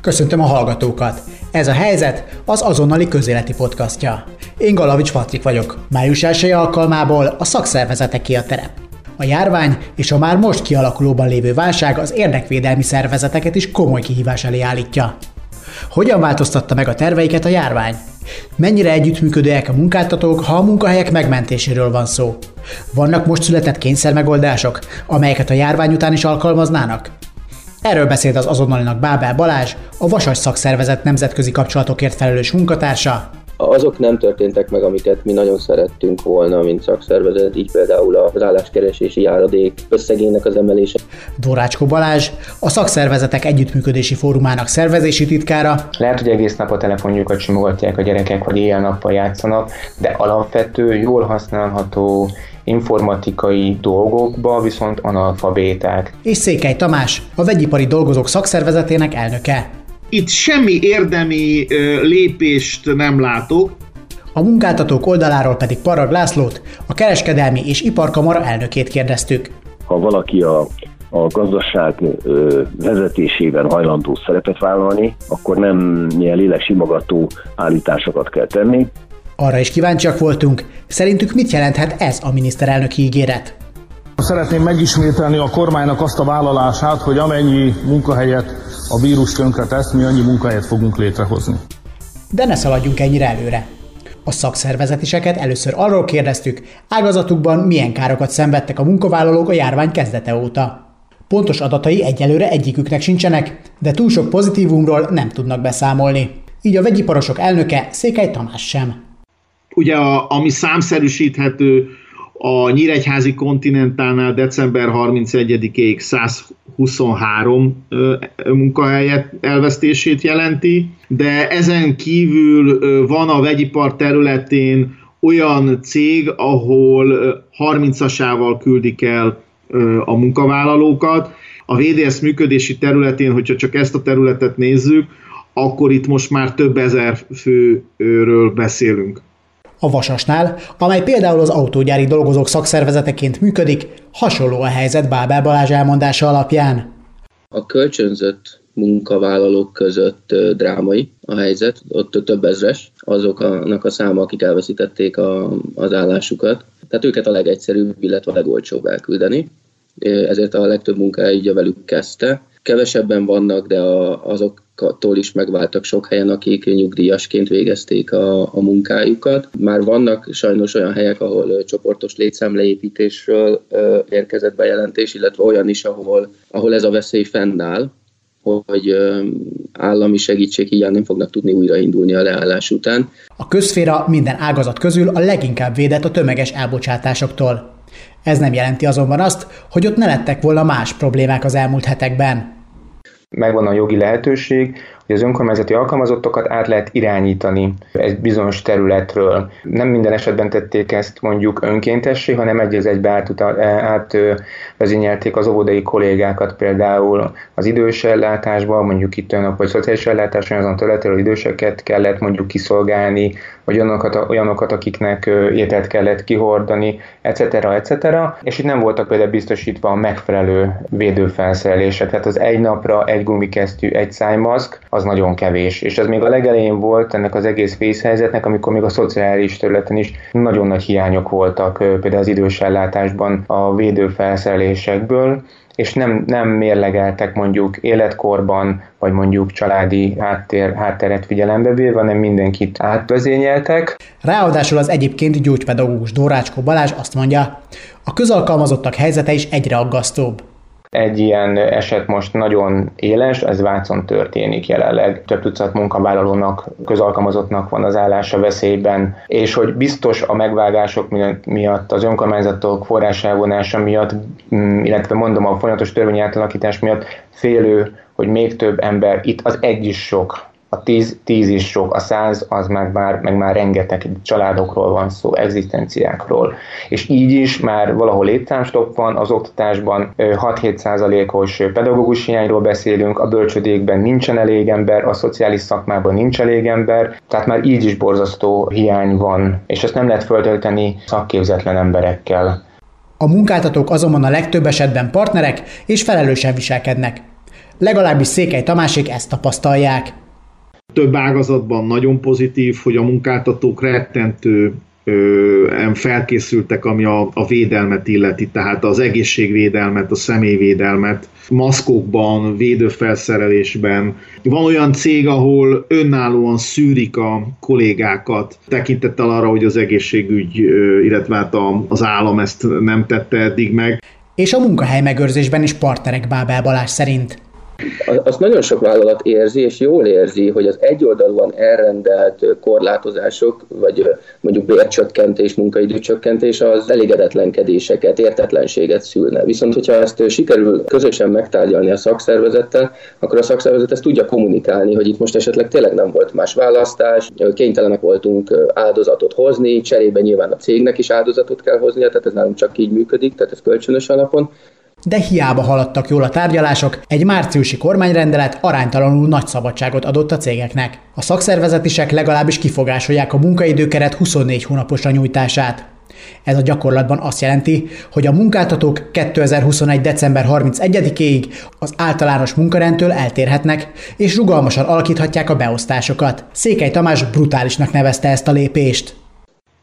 Köszöntöm a hallgatókat! Ez a helyzet az azonnali közéleti podcastja. Én Galavics Patrik vagyok. Május 1 alkalmából a szakszervezeteké a terep. A járvány és a már most kialakulóban lévő válság az érdekvédelmi szervezeteket is komoly kihívás elé állítja. Hogyan változtatta meg a terveiket a járvány? Mennyire együttműködőek a munkáltatók, ha a munkahelyek megmentéséről van szó? Vannak most született kényszermegoldások, amelyeket a járvány után is alkalmaznának? Erről beszélt az azonnalinak Bábel Balázs, a Vasas szakszervezet nemzetközi kapcsolatokért felelős munkatársa, azok nem történtek meg, amiket mi nagyon szerettünk volna, mint szakszervezet, így például az álláskeresési járadék összegének az emelése. Dorácskó Balázs, a szakszervezetek együttműködési fórumának szervezési titkára. Lehet, hogy egész nap a telefonjukat simogatják a gyerekek, vagy éjjel-nappal játszanak, de alapvető, jól használható informatikai dolgokba viszont analfabéták. És Székely Tamás, a vegyipari dolgozók szakszervezetének elnöke. Itt semmi érdemi lépést nem látok. A munkáltatók oldaláról pedig Parag Lászlót, a kereskedelmi és iparkamara elnökét kérdeztük. Ha valaki a a gazdaság vezetésében hajlandó szerepet vállalni, akkor nem ilyen léleksimogató állításokat kell tenni. Arra is kíváncsiak voltunk, szerintük mit jelenthet ez a miniszterelnöki ígéret? Szeretném megismételni a kormánynak azt a vállalását, hogy amennyi munkahelyet a vírus tönkre tesz, mi annyi munkahelyet fogunk létrehozni. De ne szaladjunk ennyire előre. A szakszervezetiseket először arról kérdeztük, ágazatukban milyen károkat szenvedtek a munkavállalók a járvány kezdete óta. Pontos adatai egyelőre egyiküknek sincsenek, de túl sok pozitívumról nem tudnak beszámolni. Így a vegyiparosok elnöke Székely Tamás sem. Ugye a, ami számszerűsíthető a Nyíregyházi kontinentálnál december 31-ig 123 munkahelyet elvesztését jelenti, de ezen kívül van a vegyipar területén olyan cég, ahol 30-asával küldik el a munkavállalókat. A VDS működési területén, hogyha csak ezt a területet nézzük, akkor itt most már több ezer főről beszélünk a Vasasnál, amely például az autógyári dolgozók szakszervezeteként működik, hasonló a helyzet Bábel Balázs elmondása alapján. A kölcsönzött munkavállalók között drámai a helyzet, ott több ezres, azoknak a száma, akik elveszítették a, az állásukat. Tehát őket a legegyszerűbb, illetve a legolcsóbb elküldeni. Ezért a legtöbb munkahely így velük kezdte. Kevesebben vannak, de a, azok tól is megváltak sok helyen, akik nyugdíjasként végezték a, a munkájukat. Már vannak sajnos olyan helyek, ahol csoportos létszámleépítésről érkezett bejelentés, illetve olyan is, ahol, ahol ez a veszély fennáll, hogy állami segítség hiány nem fognak tudni újraindulni a leállás után. A közféra minden ágazat közül a leginkább védett a tömeges elbocsátásoktól. Ez nem jelenti azonban azt, hogy ott ne lettek volna más problémák az elmúlt hetekben. Megvan a jogi lehetőség, hogy az önkormányzati alkalmazottokat át lehet irányítani egy bizonyos területről. Nem minden esetben tették ezt mondjuk önkéntessé, hanem egy az egybe átvezényelték át, az óvodai kollégákat például az idős mondjuk itt olyanok, vagy szociális ellátás azon területről időseket kellett mondjuk kiszolgálni, vagy olyanokat, olyanokat akiknek ételt kellett kihordani, etc. etc. És itt nem voltak például biztosítva a megfelelő védőfelszerelések. Tehát az egy napra egy gumikesztyű, egy szájmaszk, az nagyon kevés. És ez még a legelején volt ennek az egész vészhelyzetnek, amikor még a szociális területen is nagyon nagy hiányok voltak, például az idős ellátásban a védőfelszerelésekből, és nem, nem mérlegeltek mondjuk életkorban, vagy mondjuk családi háttér, hátteret figyelembe véve, hanem mindenkit átvezényeltek. Ráadásul az egyébként gyógypedagógus Dórácskó Balázs azt mondja, a közalkalmazottak helyzete is egyre aggasztóbb. Egy ilyen eset most nagyon éles, ez Vácon történik jelenleg. Több tucat munkavállalónak, közalkalmazottnak van az állása veszélyben, és hogy biztos a megvágások miatt, az önkormányzatok forráselvonása miatt, mm, illetve mondom a folyamatos törvényi átalakítás miatt félő, hogy még több ember, itt az egy is sok, a tíz, tíz is sok, a száz az meg már, meg már rengeteg családokról van szó, egzisztenciákról. És így is már valahol létszámstop van, az oktatásban 6-7 százalékos pedagógus hiányról beszélünk, a bölcsödékben nincsen elég ember, a szociális szakmában nincs elég ember, tehát már így is borzasztó hiány van, és ezt nem lehet föltölteni szakképzetlen emberekkel. A munkáltatók azonban a legtöbb esetben partnerek és felelősen viselkednek. Legalábbis Székely Tamásék ezt tapasztalják. Több ágazatban nagyon pozitív, hogy a munkáltatók rettentő felkészültek, ami a, a védelmet illeti, tehát az egészségvédelmet, a személyvédelmet, maszkokban, védőfelszerelésben. Van olyan cég, ahol önállóan szűrik a kollégákat, tekintettel arra, hogy az egészségügy, illetve hát az állam ezt nem tette eddig meg. És a munkahely megőrzésben is partnerek Bábel Balázs szerint azt nagyon sok vállalat érzi, és jól érzi, hogy az egyoldalúan elrendelt korlátozások, vagy mondjuk bércsökkentés, munkaidőcsökkentés az elégedetlenkedéseket, értetlenséget szülne. Viszont, hogyha ezt sikerül közösen megtárgyalni a szakszervezettel, akkor a szakszervezet ezt tudja kommunikálni, hogy itt most esetleg tényleg nem volt más választás, kénytelenek voltunk áldozatot hozni, cserébe nyilván a cégnek is áldozatot kell hoznia, tehát ez nálunk csak így működik, tehát ez kölcsönös alapon, de hiába haladtak jól a tárgyalások, egy márciusi kormányrendelet aránytalanul nagy szabadságot adott a cégeknek. A szakszervezetisek legalábbis kifogásolják a munkaidőkeret 24 hónaposra nyújtását. Ez a gyakorlatban azt jelenti, hogy a munkáltatók 2021. december 31-ig az általános munkarendtől eltérhetnek, és rugalmasan alakíthatják a beosztásokat. Székely Tamás brutálisnak nevezte ezt a lépést.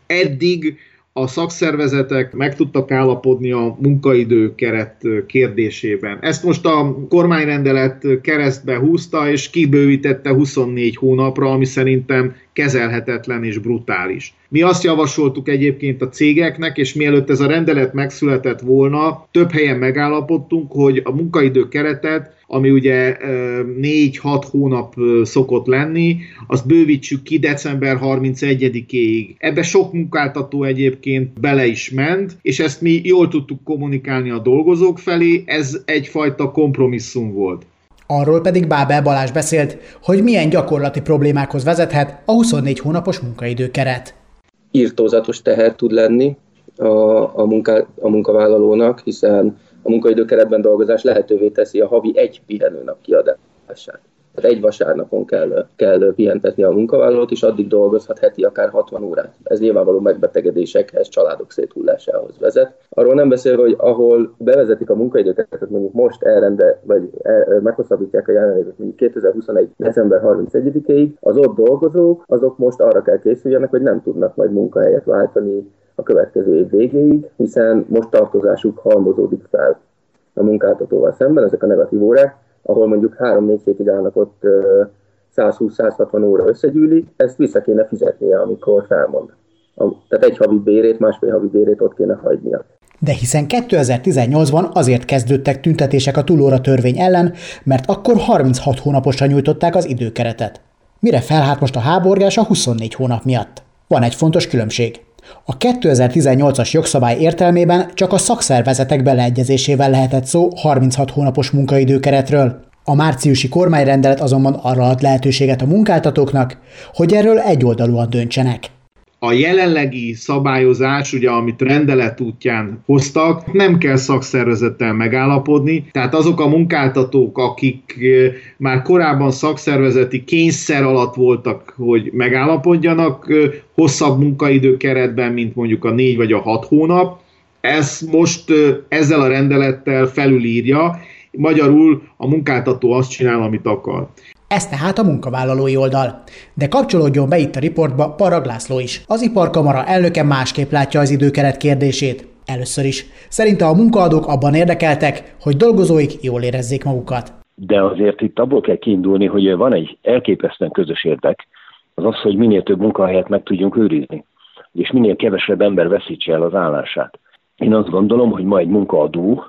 Eddig a szakszervezetek meg tudtak állapodni a munkaidő keret kérdésében. Ezt most a kormányrendelet keresztbe húzta, és kibővítette 24 hónapra, ami szerintem kezelhetetlen és brutális. Mi azt javasoltuk egyébként a cégeknek, és mielőtt ez a rendelet megszületett volna, több helyen megállapodtunk, hogy a munkaidő keretet ami ugye 4-6 hónap szokott lenni, azt bővítsük ki december 31-éig. Ebbe sok munkáltató egyébként bele is ment, és ezt mi jól tudtuk kommunikálni a dolgozók felé, ez egyfajta kompromisszum volt. Arról pedig Bábel Balázs beszélt, hogy milyen gyakorlati problémákhoz vezethet a 24 hónapos munkaidőkeret. Írtózatos teher tud lenni a, a, munká, a munkavállalónak, hiszen a munkaidőkeretben dolgozás lehetővé teszi a havi egy pihenőnap kiadását. Tehát egy vasárnapon kell, kell pihentetni a munkavállalót, és addig dolgozhat heti akár 60 órát. Ez nyilvánvaló megbetegedésekhez, családok széthullásához vezet. Arról nem beszélve, hogy ahol bevezetik a munkaidőket, mondjuk most elrende, vagy el, meghosszabbítják a jelenlétet mondjuk 2021. december 31-ig, az ott dolgozók, azok most arra kell készüljenek, hogy nem tudnak majd munkahelyet váltani a következő év végéig, hiszen most tartozásuk halmozódik fel a munkáltatóval szemben, ezek a negatív órák, ahol mondjuk 3-4 hétig állnak ott 120-160 óra összegyűlik, ezt vissza kéne fizetnie, amikor felmond. Tehát egy havi bérét, másfél havi bérét ott kéne hagynia. De hiszen 2018-ban azért kezdődtek tüntetések a túlóra törvény ellen, mert akkor 36 hónaposra nyújtották az időkeretet. Mire felhált most a háborgás a 24 hónap miatt? Van egy fontos különbség. A 2018-as jogszabály értelmében csak a szakszervezetek beleegyezésével lehetett szó 36 hónapos munkaidőkeretről. A márciusi kormányrendelet azonban arra ad lehetőséget a munkáltatóknak, hogy erről egyoldalúan döntsenek a jelenlegi szabályozás, ugye, amit rendelet útján hoztak, nem kell szakszervezettel megállapodni, tehát azok a munkáltatók, akik már korábban szakszervezeti kényszer alatt voltak, hogy megállapodjanak, hosszabb munkaidő keretben, mint mondjuk a négy vagy a hat hónap, ezt most ezzel a rendelettel felülírja, magyarul a munkáltató azt csinál, amit akar. Ez tehát a munkavállalói oldal. De kapcsolódjon be itt a riportba Parag László is. Az iparkamara elnöke másképp látja az időkeret kérdését. Először is. Szerinte a munkaadók abban érdekeltek, hogy dolgozóik jól érezzék magukat. De azért itt abból kell kiindulni, hogy van egy elképesztően közös érdek, az az, hogy minél több munkahelyet meg tudjunk őrizni, és minél kevesebb ember veszítse el az állását. Én azt gondolom, hogy ma egy munkaadó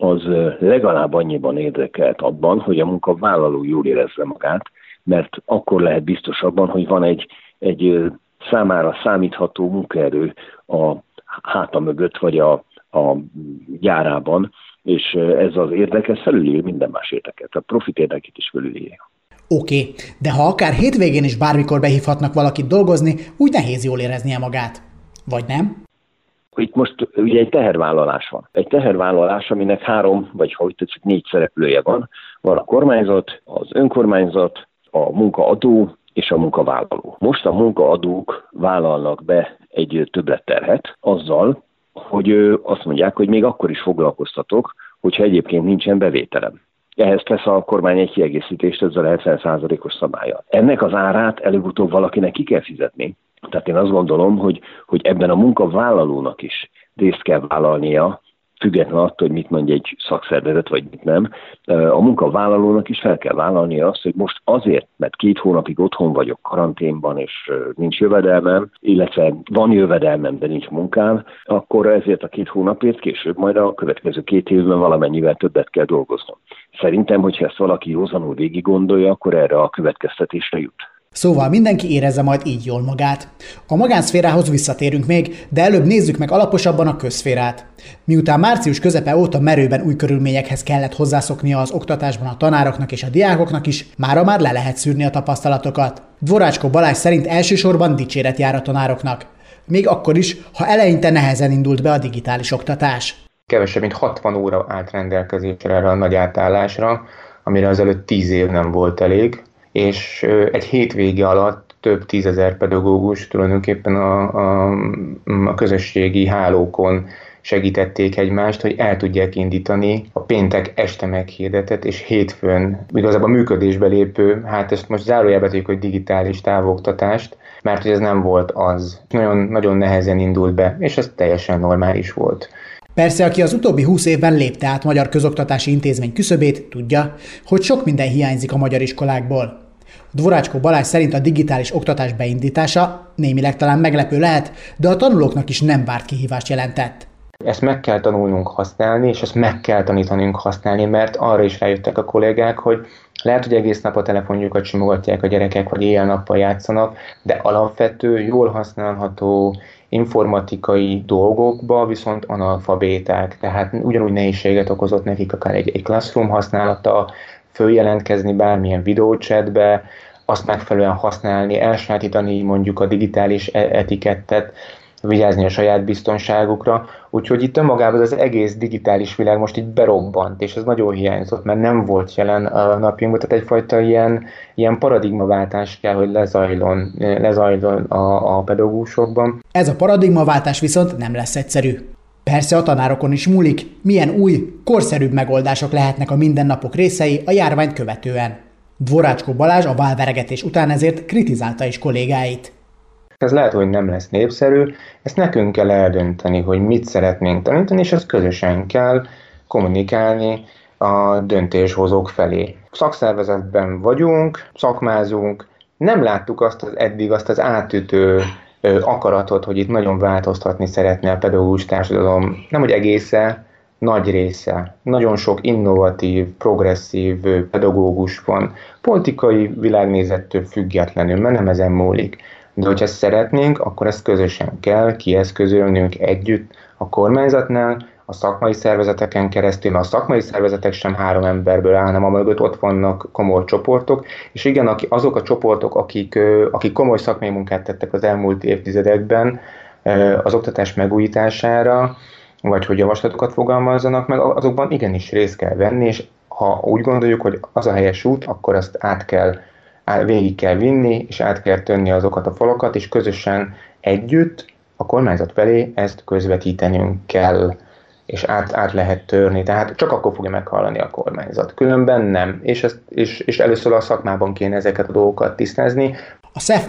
az legalább annyiban érdekelt abban, hogy a munkavállaló jól érezze magát, mert akkor lehet biztos abban, hogy van egy, egy számára számítható munkaerő a háta mögött, vagy a, a gyárában, és ez az érdekes felülír minden más érdeket, a profit érdekét is felülírja. Oké, okay, de ha akár hétvégén is bármikor behívhatnak valakit dolgozni, úgy nehéz jól éreznie magát. Vagy nem? Itt most ugye egy tehervállalás van. Egy tehervállalás, aminek három, vagy hogy tetszik, négy szereplője van. Van a kormányzat, az önkormányzat, a munkaadó és a munkavállaló. Most a munkaadók vállalnak be egy többletterhet azzal, hogy azt mondják, hogy még akkor is foglalkoztatok, hogyha egyébként nincsen bevételem. Ehhez tesz a kormány egy kiegészítést ezzel a 70%-os szabálya. Ennek az árát előbb-utóbb valakinek ki kell fizetni. Tehát én azt gondolom, hogy, hogy ebben a munkavállalónak is részt kell vállalnia független attól, hogy mit mondja egy szakszervezet, vagy mit nem, a munkavállalónak is fel kell vállalni azt, hogy most azért, mert két hónapig otthon vagyok karanténban, és nincs jövedelmem, illetve van jövedelmem, de nincs munkám, akkor ezért a két hónapért később majd a következő két évben valamennyivel többet kell dolgoznom. Szerintem, hogyha ezt valaki józanul végig gondolja, akkor erre a következtetésre jut. Szóval mindenki érezze majd így jól magát. A magánszférához visszatérünk még, de előbb nézzük meg alaposabban a közszférát. Miután március közepe óta merőben új körülményekhez kellett hozzászoknia az oktatásban a tanároknak és a diákoknak is, mára már le lehet szűrni a tapasztalatokat. Dvorácskó Balázs szerint elsősorban dicséret jár a tanároknak. Még akkor is, ha eleinte nehezen indult be a digitális oktatás. Kevesebb, mint 60 óra állt rendelkezésre erre a nagy átállásra, amire az előtt 10 év nem volt elég és egy hétvége alatt több tízezer pedagógus tulajdonképpen a, a, a közösségi hálókon segítették egymást, hogy el tudják indítani a péntek este meghirdetett és hétfőn igazából működésbe lépő, hát ezt most zárójelbe tegyük, hogy digitális távoktatást, mert hogy ez nem volt az. Nagyon, nagyon nehezen indult be, és ez teljesen normális volt. Persze, aki az utóbbi húsz évben lépte át magyar közoktatási intézmény küszöbét, tudja, hogy sok minden hiányzik a magyar iskolákból. Dvorácskó Balázs szerint a digitális oktatás beindítása némileg talán meglepő lehet, de a tanulóknak is nem várt kihívást jelentett. Ezt meg kell tanulnunk használni, és ezt meg kell tanítanunk használni, mert arra is rájöttek a kollégák, hogy lehet, hogy egész nap a telefonjukat simogatják a gyerekek, vagy éjjel-nappal játszanak, de alapvető, jól használható informatikai dolgokba viszont analfabéták, tehát ugyanúgy nehézséget okozott nekik akár egy, egy classroom használata, följelentkezni bármilyen videócsetbe, azt megfelelően használni, elsajátítani mondjuk a digitális e- etikettet, vigyázni a saját biztonságukra. Úgyhogy itt önmagában az egész digitális világ most így berobbant, és ez nagyon hiányzott, mert nem volt jelen a napjunkban, tehát egyfajta ilyen, ilyen paradigmaváltás kell, hogy lezajlon, lezajlon a, a pedagógusokban. Ez a paradigmaváltás viszont nem lesz egyszerű. Persze a tanárokon is múlik, milyen új, korszerűbb megoldások lehetnek a mindennapok részei a járványt követően. Dvorácskó Balázs a válveregetés után ezért kritizálta is kollégáit. Ez lehet, hogy nem lesz népszerű, ezt nekünk kell eldönteni, hogy mit szeretnénk tanítani, és ezt közösen kell kommunikálni a döntéshozók felé. Szakszervezetben vagyunk, szakmázunk, nem láttuk azt az eddig azt az átütő akaratot, hogy itt nagyon változtatni szeretne a pedagógus társadalom, nem hogy egésze, nagy része. Nagyon sok innovatív, progresszív pedagógus van, politikai világnézettől függetlenül, mert nem ezen múlik. De hogyha szeretnénk, akkor ezt közösen kell kieszközölnünk együtt a kormányzatnál, a szakmai szervezeteken keresztül, a szakmai szervezetek sem három emberből áll, hanem a mögött ott vannak komoly csoportok, és igen, azok a csoportok, akik, akik komoly szakmai munkát tettek az elmúlt évtizedekben az oktatás megújítására, vagy hogy javaslatokat fogalmazzanak meg, azokban igenis részt kell venni, és ha úgy gondoljuk, hogy az a helyes út, akkor azt át kell, végig kell vinni, és át kell tönni azokat a falakat, és közösen együtt a kormányzat felé ezt közvetítenünk kell és át, át lehet törni. Tehát csak akkor fogja meghallani a kormányzat. Különben nem. És, ezt, és, és először a szakmában kéne ezeket a dolgokat tisztázni. A SZEF